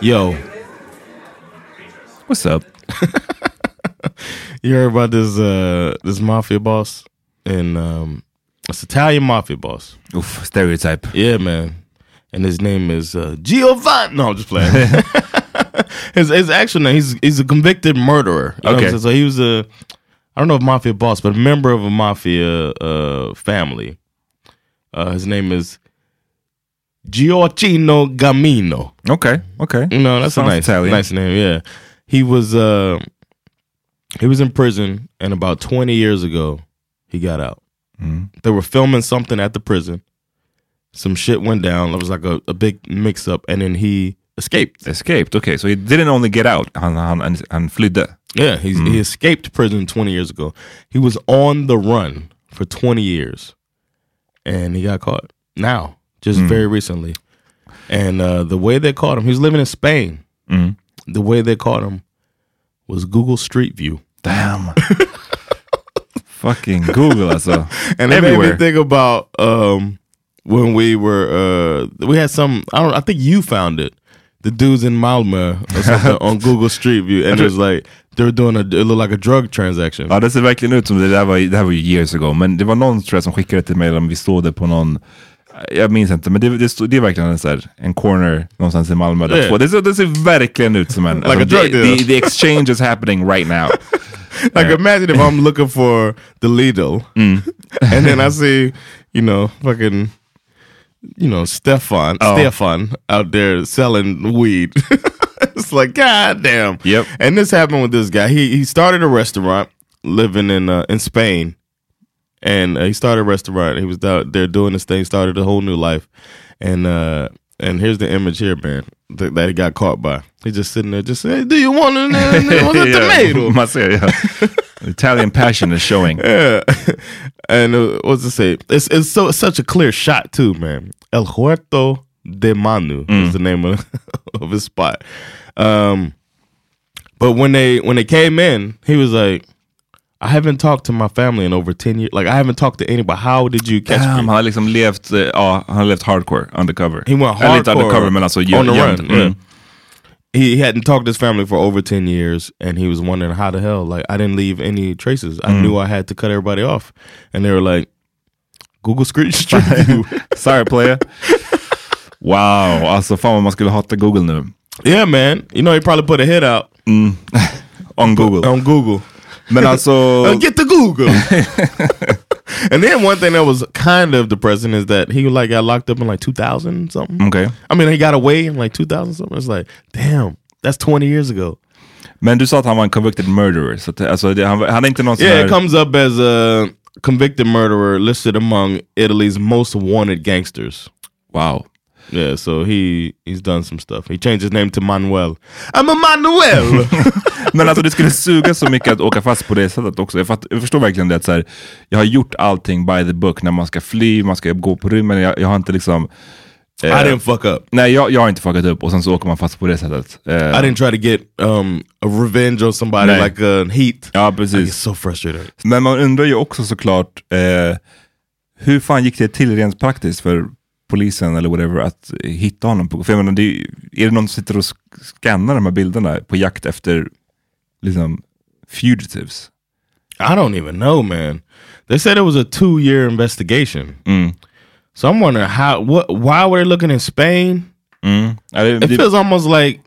Yo, What's up? you heard about this uh this mafia boss and um it's Italian mafia boss. Oof, stereotype. Yeah, man. And his name is uh, Giovanni. No, I'm just playing. his his actual name he's he's a convicted murderer. You know what I'm Okay. So he was a I don't know if mafia boss, but a member of a mafia uh family. Uh his name is Giorgino Gammino. Okay, okay. You know, that's Sounds a nice, Italian. nice name. Yeah, he was uh, he was in prison, and about twenty years ago, he got out. Mm. They were filming something at the prison. Some shit went down. It was like a, a big mix up, and then he escaped. Escaped, okay. So he didn't only get out, han, han, han, han flydde. Yeah, he's, he escaped prison twenty years ago. He was on the run for twenty years, and he got caught now, just very recently. And uh, the way they caught him, he was living in Spain. Mm. The way they caught him was Google Street View. Damn. Fucking Google alltså. and it made me think about um, when we were uh, we had some. I don't. I think you found it. The dudes in Malmö or something on Google Street View, and it was like they were doing a. It looked like a drug transaction. Ja, det ser verkligen ut som det där var, det här var ju years ago. Men det var någon tror jag som skickade till mig om vi stod det på någon jag minns inte, men det, det, stod, det är verkligen en, så här, en corner någonstans i Malmö. där Yeah. två- Det, ser, det ser verkligen ut som en... Like a drug the, deal. the, the exchange is happening right now. like imagine if I'm looking for the Lidl, and then I see, you know, fucking, you know, Stefan, Oh. Stefan out there selling weed. it's like god damn. Yep. And this happened with this guy. He he started a restaurant living in uh, in Spain, and uh, he started a restaurant. He was out there doing this thing, started a whole new life, and uh and here's the image here, man, that, that he got caught by. He's just sitting there, just saying, "Do you want a, want a tomato?" Man ser, ja. Italian passion is showing. Yeah, and uh, what's to say? It's it's so it's such a clear shot too, man. El Huerto de Manu is the name of, of his spot. Um, but when they when they came in, he was like, "I haven't talked to my family in over ten years. Like I haven't talked to anybody. How did you catch Damn, me?" han har liksom levt, eh, ja, han har levt hardcore, undercover. He went Eller inte hardcore undercover men alltså on the run. Mm. Yeah. He hadn't talked to his family for over ten years, and he was wondering how the hell. Like I didn't leave any traces. I knew I had to cut everybody off, and they were like, "Google view." Sorry player. Wow, alltså fan vad man skulle hata Google nu. yeah, man. You know he probably put a hit out On Google. on Google. Men alltså, Uh, get the Google. and then one thing that was kind of depressing is that he like got locked up in like 2000 something. Okay. I mean, he got away in like 2000 something. It's like, damn, that's 20 years ago. Men du sa att han var en convicted murderer, så att, alltså, det, han, han är inte någon Yeah, it comes up as a convicted murderer listed among Italy's most wanted gangsters. Wow. Yeah, so he he's done some stuff. He changed his name to Manuel. I'm a Manuel. Men alltså det skulle suga så mycket att åka fast på det sättet också. Jag, fatt, jag förstår verkligen det att så här, jag har gjort allting by the book när man ska fly, man ska gå på rymmen, jag, jag har inte liksom... I eh, didn't fuck up. Nej, jag, jag har inte fuckat upp och sen så åker man fast på det sättet. Eh, I didn't try to get um, a revenge on somebody Nej. like uh, Heat. Ja, I get precis. so frustrated. Men man undrar ju också såklart, eh, hur fan gick det till rent praktiskt för polisen eller whatever att hitta honom? På, för jag menar, det, är är det någon som sitter och sk- scannar de här bilderna på jakt efter liksom fugitives? I don't even know, man. They said it was a two year investigation. Mm. So I'm wondering how what why were they looking in Spain? Mm. It det, feels almost like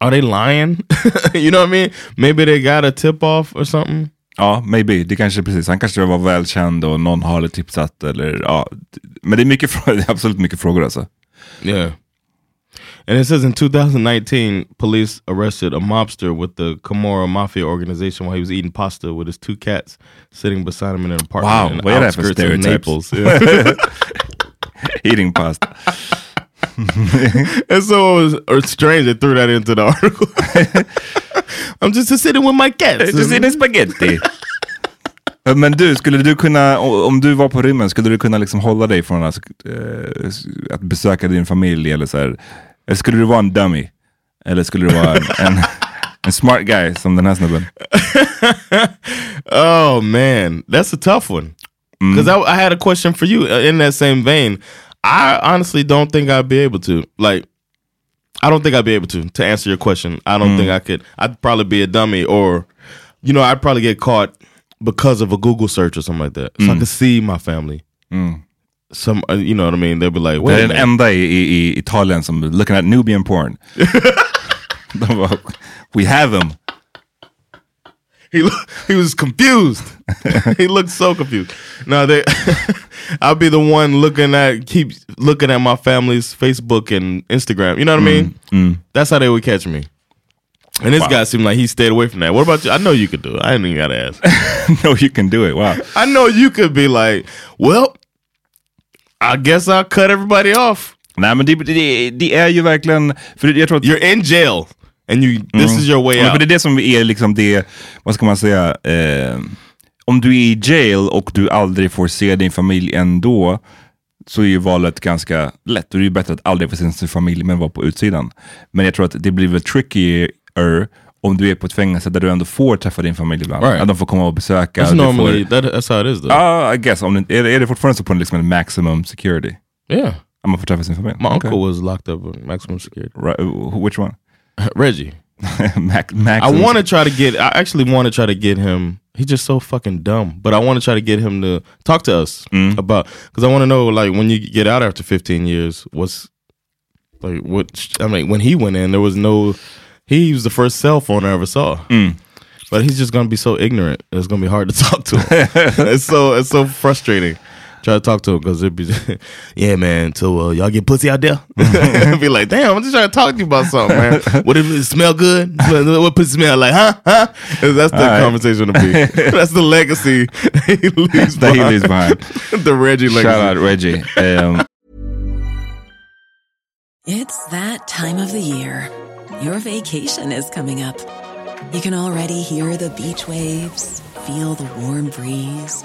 are they lying? you know what I mean? Maybe they got a tip off or something. Ja, maybe. Det kanske precis. Han kanske var välkänd och någon har tipsat eller ja. Men det är mycket det är absolut mycket frågor alltså. Yeah. And it says in 2019, police arrested a mobster with the Camorra Mafia organization while he was eating pasta with his two cats sitting beside him in an apartment Wow, in the outskirts of? Naples. Yeah. Eating pasta. And so it was or strange they threw that into the article. I'm just sitting with my cats. Just eating spaghetti. Men du, skulle du kunna, om du var på rymmen, skulle du kunna liksom hålla dig från att, eh, att besöka din familj? Eller, så här, eller skulle du vara en dummy? Eller skulle du vara en, en, en smart guy som den här snubben? Oh man, that's a tough one. Because I, I had a question for you uh, in that same vein. I honestly don't think I'd be able to. Like, I don't think I'd be able to to answer your question. I don't think mm. I could. I'd probably be a dummy, or you know, I'd probably get caught because of a Google search or something like that. So I mm. could see my family. Mm. Some, uh, you know what I mean? They'd be like, "Wait, är a den enda i, i, i Italien som looking at Nubian porn. We have him. He he was confused. he looked so confused. Now they. I'll be the one looking at keep looking at my family's Facebook and Instagram. You know what I mean? Mm, mm. That's how they would catch me. And this guy seemed like he stayed away from that. What about you? I know you could do it. I didn't even gotta ask. no, you can do it. Wow. I know you could be like, well, I guess I'll cut everybody off. Nej men det, det, det är ju verkligen, för jag tror att You're in jail, and you this is your way Ja, out. för det är det som är liksom det, vad ska man säga, eh, om du är i jail och du aldrig får se din familj ändå, så är ju valet ganska lätt. Är det ju bättre att aldrig få se sin familj men vara på utsidan. Men jag tror att det blir väl trickier om du är på ett fängelse där du ändå får träffa din familj ibland. Right. Att de får komma och besöka. That's du normally får, that, that's how it is though. Ja, I guess. Om det, är, det- är det fortfarande så på en, liksom en maximum security? yeah, Att man får träffa sin familj? my Okay. uncle was locked up with maximum security. Right. uh, Which one? Reggie. Mac, Max, I want to try to get. I actually want to try to get him. He's just so fucking dumb. But I want to try to get him to talk to us mm. about because I want to know like when you get out after 15 years, what's like what? I mean, when he went in, there was no. He was the first cell phone I ever saw. Mm. But he's just gonna be so ignorant. It's gonna be hard to talk to him. it's so it's so frustrating Try to talk to him because it'd be, yeah, man. So uh, y'all get pussy out there? Be like, damn, I'm just trying to talk to you about something, man. What if it smell good? Smell- What pussy smell like? Huh? Huh? That's the All right. conversation to be. That's the legacy he leaves That he leaves behind. the Reggie legacy. Shout out Reggie. Um, It's that time of the year. Your vacation is coming up. You can already hear the beach waves, feel the warm breeze,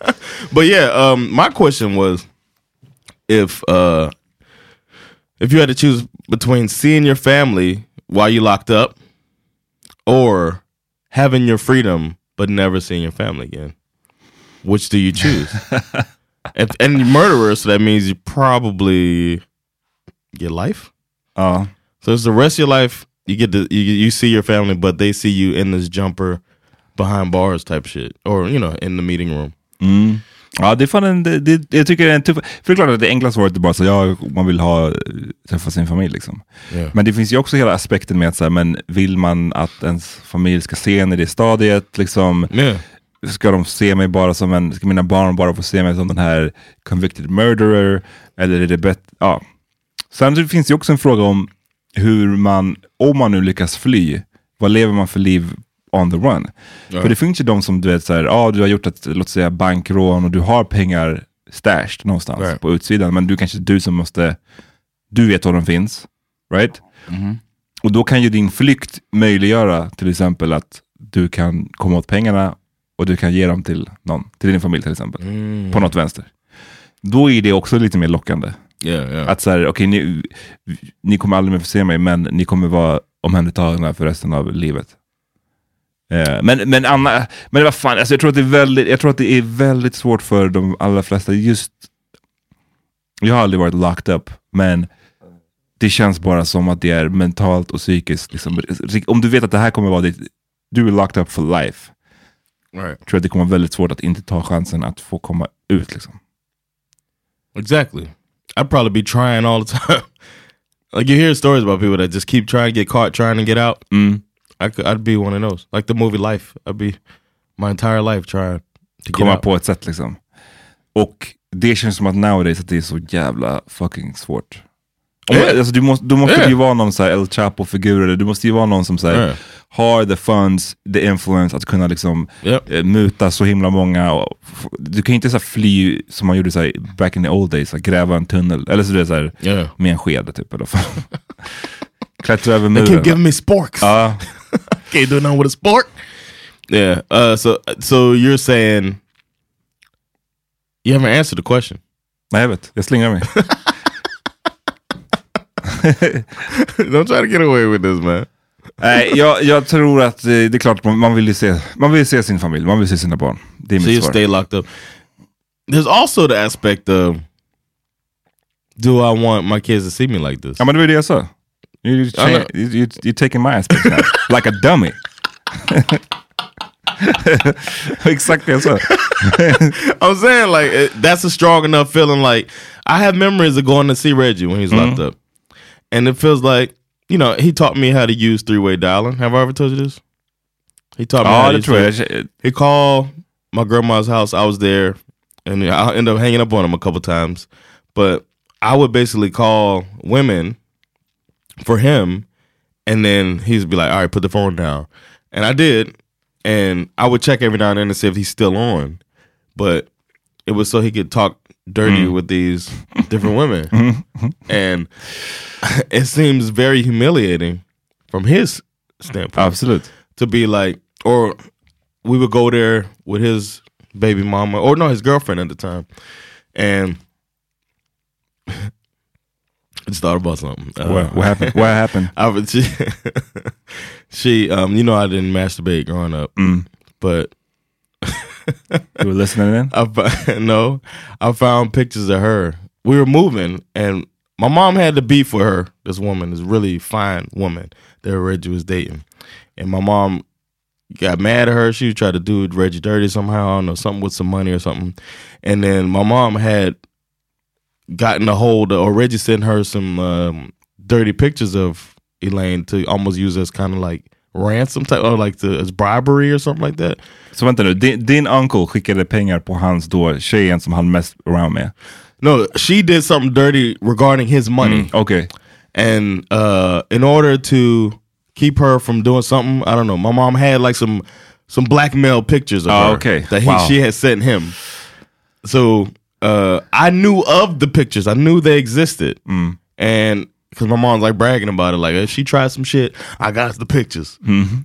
But yeah, um, my question was if uh if you had to choose between seeing your family while you locked up or having your freedom but never seeing your family again, which do you choose? if, and you're murderer, so that means you probably get life. ja. So it's the rest of your life you get to you, you see your family, but they see you in this jumper behind bars type shit, or you know, in the meeting room. Mm. Ja, det är fan en, det, det, jag tycker det är en tuff... För det är klart att det enklaste svaret är bara så ja, man vill ha, träffa sin familj liksom. Yeah. Men det finns ju också hela aspekten med att så här, men vill man att ens familj ska se en i det stadiet, liksom, Yeah. ska de se mig bara som en, ska mina barn bara få se mig som den här convicted murderer, eller är det bättre, ja. Sen finns det ju också en fråga om hur man, om man nu lyckas fly, vad lever man för liv on the run? Ja. För det finns ju de som du vet så här, ja du har gjort ett, låt säga bankrån och du har pengar stashed någonstans Right. på utsidan, men du kanske du som måste, du vet var de finns, right? Och då kan ju din flykt möjliggöra till exempel att du kan komma åt pengarna och du kan ge dem till någon, till din familj till exempel, på något vänster. Då är det också lite mer lockande. Yeah, yeah. Att så här, okej, ni, ni kommer aldrig mer få se mig, men ni kommer vara omhändertagna för resten av livet. Eh, men, men, Anna, men vad fan, alltså jag, tror att det är väldigt, jag tror att det är väldigt svårt för de allra flesta, just, jag har aldrig varit locked up, men det känns bara som att det är mentalt och psykiskt, liksom, om du vet att det här kommer vara ditt, du är locked up for life, right. tror jag att det kommer vara väldigt svårt att inte ta chansen att få komma ut. Liksom. Exactly. I'd probably be trying all the time. like you hear stories about people that just keep trying to get caught, trying to get out. Mm. I could, I'd be one of those. Like the movie Life. I'd be my entire life trying to get komma out. på ett sätt liksom. Och det känns som att nowadays att det är så jävla fucking svårt. Om, Yeah. alltså, du måste, du måste Yeah. ju vara någon så här El Chapo-figur, eller du måste ju vara någon som så här, Yeah. har the funds, the influence att kunna liksom eh, muta så himla många. Och, du kan ju inte så här, fly som man gjorde så här, back in the old days, så här, gräva en tunnel, eller så, det är så här, Yeah. med en sked typ. Eller. Klättra över They keep muren. giving me sporks. Ja, Can't do nothing with a spork. Yeah. Uh, so so you're saying you haven't answered the question. nej jag vet, jag slingrar mig. Don't try to get away with this, man. Nej, jag, jag tror att eh, det är klart, man, man vill ju se, man vill se sin familj, man vill se sina barn. Det är So mitt you svar. stay locked up. There's also the aspect of do I want my kids to see me like this? Ja men det var det jag sa. You, you, Ja, men- change, you, you, you're taking my aspect now. like a dummy. Exactly. I'm saying like it, that's a strong enough feeling. Like I have memories of going to see Reggie when he's locked mm-hmm. up, and it feels like you know he taught me how to use three way dialing. Have I ever told you this? He taught me. how Ja, to use three- He called my grandma's house. I was there, and I ended up hanging up on him a couple times. But I would basically call women for him, and then he'd be like, "All right, put the phone down," and I did, and I would check every now and then to see if he's still on, but it was so he could talk dirty mm. with these different women, mm-hmm. and it seems very humiliating from his standpoint Absolut. to be like, or we would go there with his baby mama, or no, his girlfriend at the time, and just thought about something. Uh, What, what happened? What happened? I she, she, um, you know, I didn't masturbate growing up, Mm. but You were listening in? I no, I found pictures of her. We were moving, and my mom had to beef with her. This woman, this really fine woman that Reggie was dating, and my mom got mad at her. She tried to do Reggie dirty somehow. I don't know something with some money or something, and then my mom had gotten a hold of, or Reggie sent her some um, dirty pictures of Elaine to almost use as kind of like ransom type, or like the, as bribery or something like that. Så vänta nu, din, din uncle skickade pengar på hans då tjejen som han mest around med. No, she did something dirty regarding his money. Mm, okay. And uh in order to keep her from doing something, I don't know. My mom had like some some blackmail pictures of Oh, her okay. that he, Wow. she had sent him. So uh I knew of the pictures. I knew they existed. Mm. And because my mom's like bragging about it, like if she tried some shit, I got the pictures. Mm-hmm.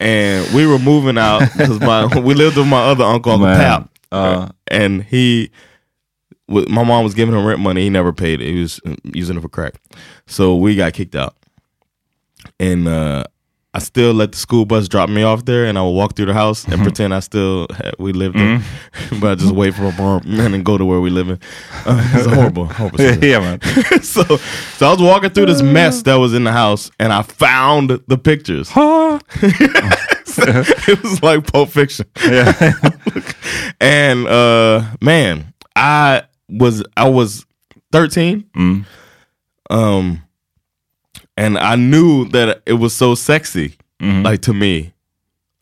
And we were moving out because my we lived with my other uncle, Uncle Man. Pap, Uh, and he with my mom was giving him rent money. He never paid it. He was uh, using it for crack. So we got kicked out. And uh, I still let the school bus drop me off there, and I would walk through the house and pretend I still had, we lived there, but I just wait for a mom and then go to where we living. Uh, it's horrible, horrible. situation. yeah man. so, so I was walking through this mess that was in the house, and I found the pictures. it was like Pulp Fiction. Yeah. and uh man i was i was 13 Mm. um and i knew that it was so sexy Mhm. like to me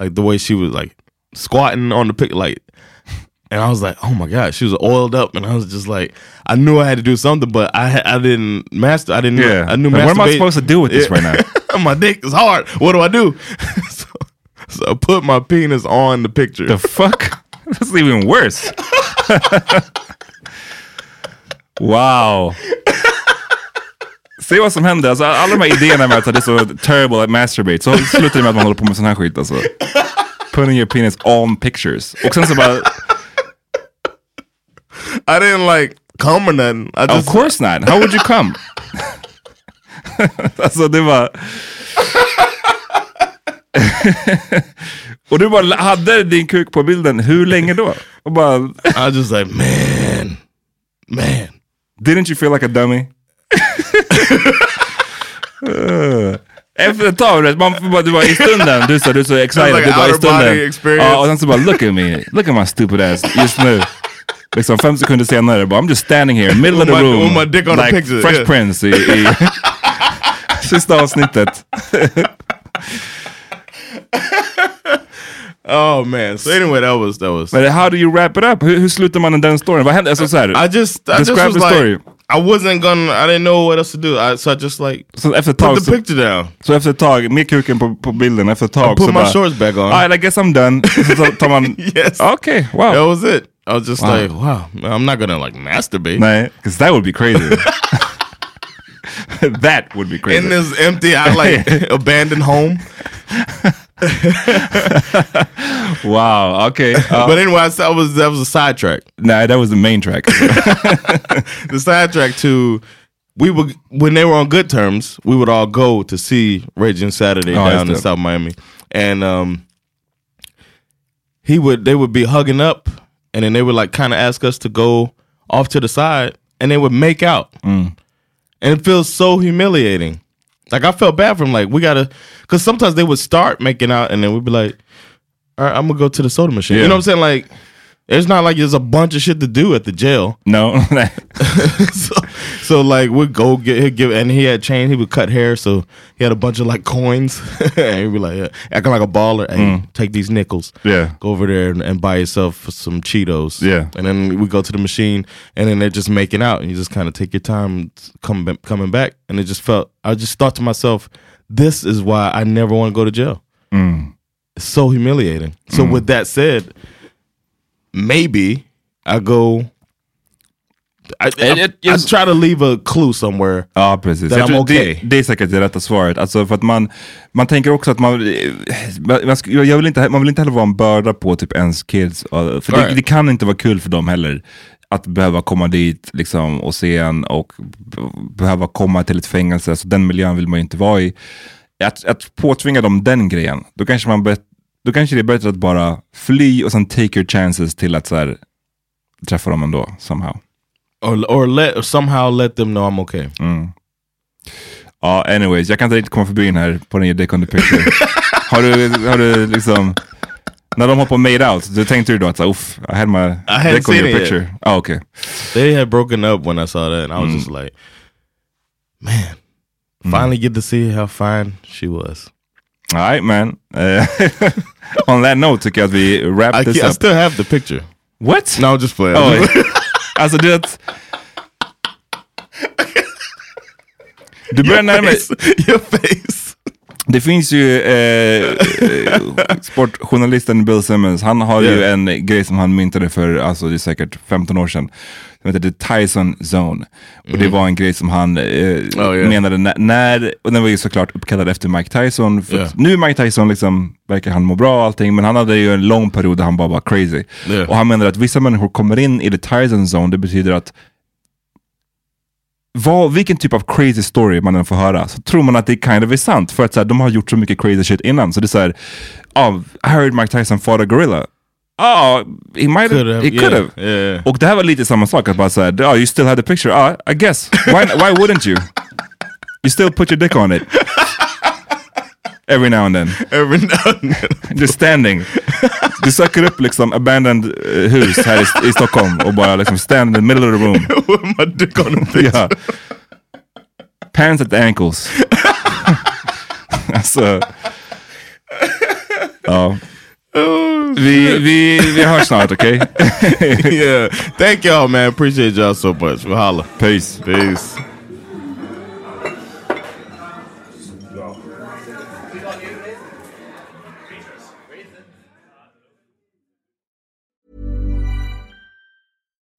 like the way she was like squatting on the pic like and i was like oh my god she was oiled up and i was just like i knew i had to do something but i i didn't master i didn't Yeah. i knew Like, what am I supposed to do with this right now? my dick is hard what do i do so, so i put my penis on the picture The fuck? That's even worse. wow. Se vad som händer. Alltså, alla de här idéerna med att det är så terrible at masturbate. Så slutar det med att man håller på med sån här skit alltså. Putting your penis on pictures. Och sen så bara, I didn't like come or nothing. I of just course not. How would you come? alltså det var... Och du bara hade din kuk på bilden hur länge då? Och bara, I just like, man, man. didn't you feel like a dummy? Uh, Efter ett tag, man bara, du var i stunden, du, så, du är så excited, like du bara i stunden. Ja, och sen så bara, look at me, look at my stupid ass just nu. Liksom fem sekunder senare, bara, I'm just standing here, middle of the room. my dick on like picture, Fresh yeah. Prince i, i sista avsnittet. Oh man. So anyway, that was that was. Men how do you wrap it up? Hur, hur slutar man den storyn? Vad hände? Alltså, så här, I just I just Describe was the like, story. I wasn't gonna. I didn't know what else to do. I, so I just like så efter ett put the picture down. så efter ett tag, med kuken på, på bilden, efter ett tag I put så my bara, shorts back on. Alright, I guess I'm done. Så tar- tar man, Yes. Okay, wow. That was it. I was just Wow. like, wow, I'm not gonna like masturbate Nej, because that would be crazy. that would be crazy. in this empty, I like abandoned home. Wow, okay. Uh, But anyway, that was that was a sidetrack. nej, that was the main track. the sidetrack to we would when they were on good terms, we would all go to see Reggie Saturday Oh, down in. South Miami, and um, he would they would be hugging up, and then they would like kind of ask us to go off to the side, and they would make out, Mm. and it feels so humiliating. Like I felt bad for him. Like we gotta, because sometimes they would start making out, and then we'd be like, "All right, I'm gonna go to the soda machine." You know what I'm saying? Like It's not like there's a bunch of shit to do at the jail. No. so, so like we'd go get he'd give and he had chain, he would cut hair, so he had a bunch of like coins. and he'd be like yeah, acting like a baller. Hey, mm. take these nickels. Yeah. Go over there and, and buy yourself some Cheetos. Yeah. And then we go to the machine and then they're just making out and you just kind of take your time coming coming back. And it just felt I just thought to myself, this is why I never want to go to jail. Mm. It's so humiliating. So with that said, maybe I go. I, I, I try to leave a clue somewhere. Ja, precis. That I'm okay. det, det är säkert det rätta svaret. Alltså för att man, man tänker också att man, man, jag vill inte, man vill inte heller vara en börda på typ ens kids. För det, Right. det kan inte vara kul för dem heller. Att behöva komma dit liksom, och se en och behöva komma till ett fängelse. Så den miljön vill man ju inte vara i. Att, att påtvinga dem den grejen, då kanske, man bet, då kanske det är bättre att bara fly och sen take your chances till att så här, träffa dem ändå, somehow. Or, or let somehow let them know I'm okay. Ja, anyways, jag kan inte riktigt komma förbi den här på den här Dick on the picture. har, du, har du liksom, när de hoppade made out, då tänkte du då att uff, I had my hadn't dick on your it yet. picture? Ah, okay. They had broken up when I saw that, and I was just like, man, finally get to see how fine she was. All right man. Eh, on that note tycker jag att vi wrap I, this I up. still have the picture. What? No, just play. Oh, alltså det... Du börjar närma dig... Your face. Det finns ju eh, eh, sportjournalisten Bill Simmons, han har ju Yeah. en grej som han myntade för, alltså det är säkert 15 år sedan, som heter The Tyson Zone. Och det var en grej som han eh, Mm. Oh, yeah. menade när, när, och den var ju såklart uppkallad efter Mike Tyson, för Yeah. nu Mike Tyson liksom, verkar han må bra och allting, men han hade ju en lång period där han bara var crazy. Yeah. Och han menar att vissa människor kommer in i The Tyson Zone, det betyder att vad, vilken typ av crazy story man än får höra så tror man att det kind of är sant. För att så här, de har gjort så mycket crazy shit innan. Så det är såhär, oh, I heard Mike Tyson fought a gorilla. Oh, he might have, have, he could yeah, have. yeah. Och det här var lite samma sak, att bara såhär, oh, you still had the picture? Ah, I guess. Why, why wouldn't you? You still put your dick on it. Every now and then. Every now and then. Just standing. Du söker upp liksom abandoned eh, hus här i, i Stockholm och bara liksom stand in the middle of the room. With my dick on the picture. Ja. Pants at the ankles. alltså. Ja. Oh, vi, vi, vi hörs snart, okej? yeah. Thank y'all, man. Appreciate y'all so much. We'll holla. Peace. Peace.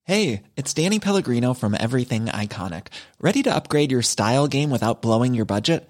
Hey, it's Danny Pellegrino from Everything Iconic. Ready to upgrade your style game without blowing your budget?